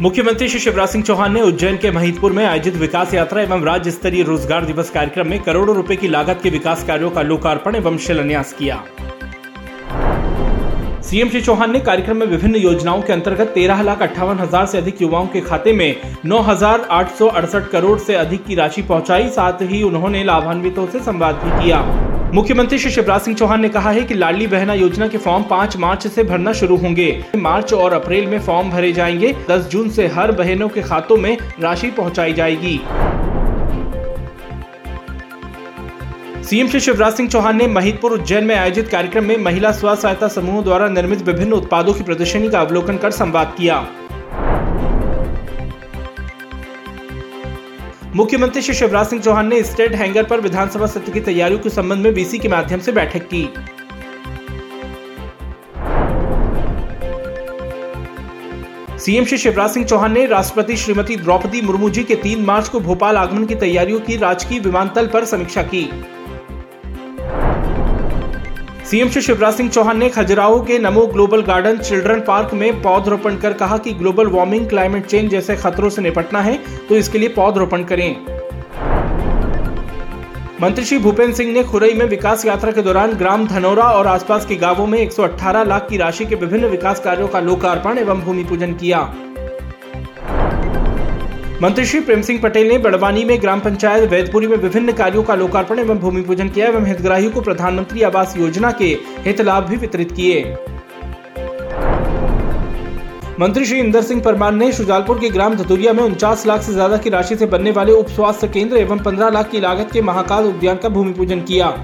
मुख्यमंत्री श्री शिवराज सिंह चौहान ने उज्जैन के महितपुर में आयोजित विकास यात्रा एवं राज्य स्तरीय रोज़गार दिवस कार्यक्रम में करोड़ों रुपए की लागत के विकास कार्यों का लोकार्पण एवं शिलान्यास किया। सीएम श्री चौहान ने कार्यक्रम में विभिन्न योजनाओं के अंतर्गत तेरह लाख अट्ठावन हज़ार से अधिक युवाओं के खाते में नौ हज़ार आठ सौ अड़सठ करोड़ से अधिक की राशि पहुंचाई, साथ ही उन्होंने लाभान्वितों से संवाद भी किया। मुख्यमंत्री श्री शिवराज सिंह चौहान ने कहा है कि लाडली बहना योजना के फॉर्म 5 मार्च से भरना शुरू होंगे। मार्च और अप्रैल में फॉर्म भरे जाएँगे। 10 जून से हर बहनों के खातों में राशि पहुंचाई जाएगी। सीएम श्री शिवराज सिंह चौहान ने महितपुर उज्जैन में आयोजित कार्यक्रम में महिला स्व सहायता समूहों द्वारा निर्मित विभिन्न उत्पादों की प्रदर्शनी का अवलोकन कर संवाद किया। मुख्यमंत्री श्री शिवराज सिंह चौहान ने स्टेट हैंगर पर विधानसभा सत्र की तैयारियों के संबंध में बीसी के माध्यम से बैठक की। सीएम श्री शिवराज सिंह चौहान ने राष्ट्रपति श्रीमती द्रौपदी मुर्मू जी के 3 मार्च को भोपाल आगमन की तैयारियों की राजकीय विमानतल पर समीक्षा की। सीएम श्री शिवराज सिंह चौहान ने खजुराहो के नमो ग्लोबल गार्डन चिल्ड्रन पार्क में पौधरोपण कर कहा कि ग्लोबल वार्मिंग, क्लाइमेट चेंज जैसे खतरों से निपटना है तो इसके लिए पौधरोपण करें। मंत्री श्री भूपेन्द्र सिंह ने खुरई में विकास यात्रा के दौरान ग्राम धनौरा और आसपास के गाँवों में 118 लाख की राशि के विभिन्न विकास कार्यों का लोकार्पण एवं भूमि पूजन किया। मंत्री श्री प्रेम सिंह पटेल ने बड़वानी में ग्राम पंचायत वैदपुरी में विभिन्न कार्यों का लोकार्पण एवं भूमि पूजन किया एवं हितग्राहियों को प्रधानमंत्री आवास योजना के हित लाभ भी वितरित किए। मंत्री श्री इंदर सिंह परमार ने शुजालपुर के ग्राम धतुरिया में उनचास लाख से ज़्यादा की राशि से बनने वाले उप स्वास्थ्य केंद्र एवं पंद्रह लाख की लागत के महाकाल उद्यान का भूमि पूजन किया।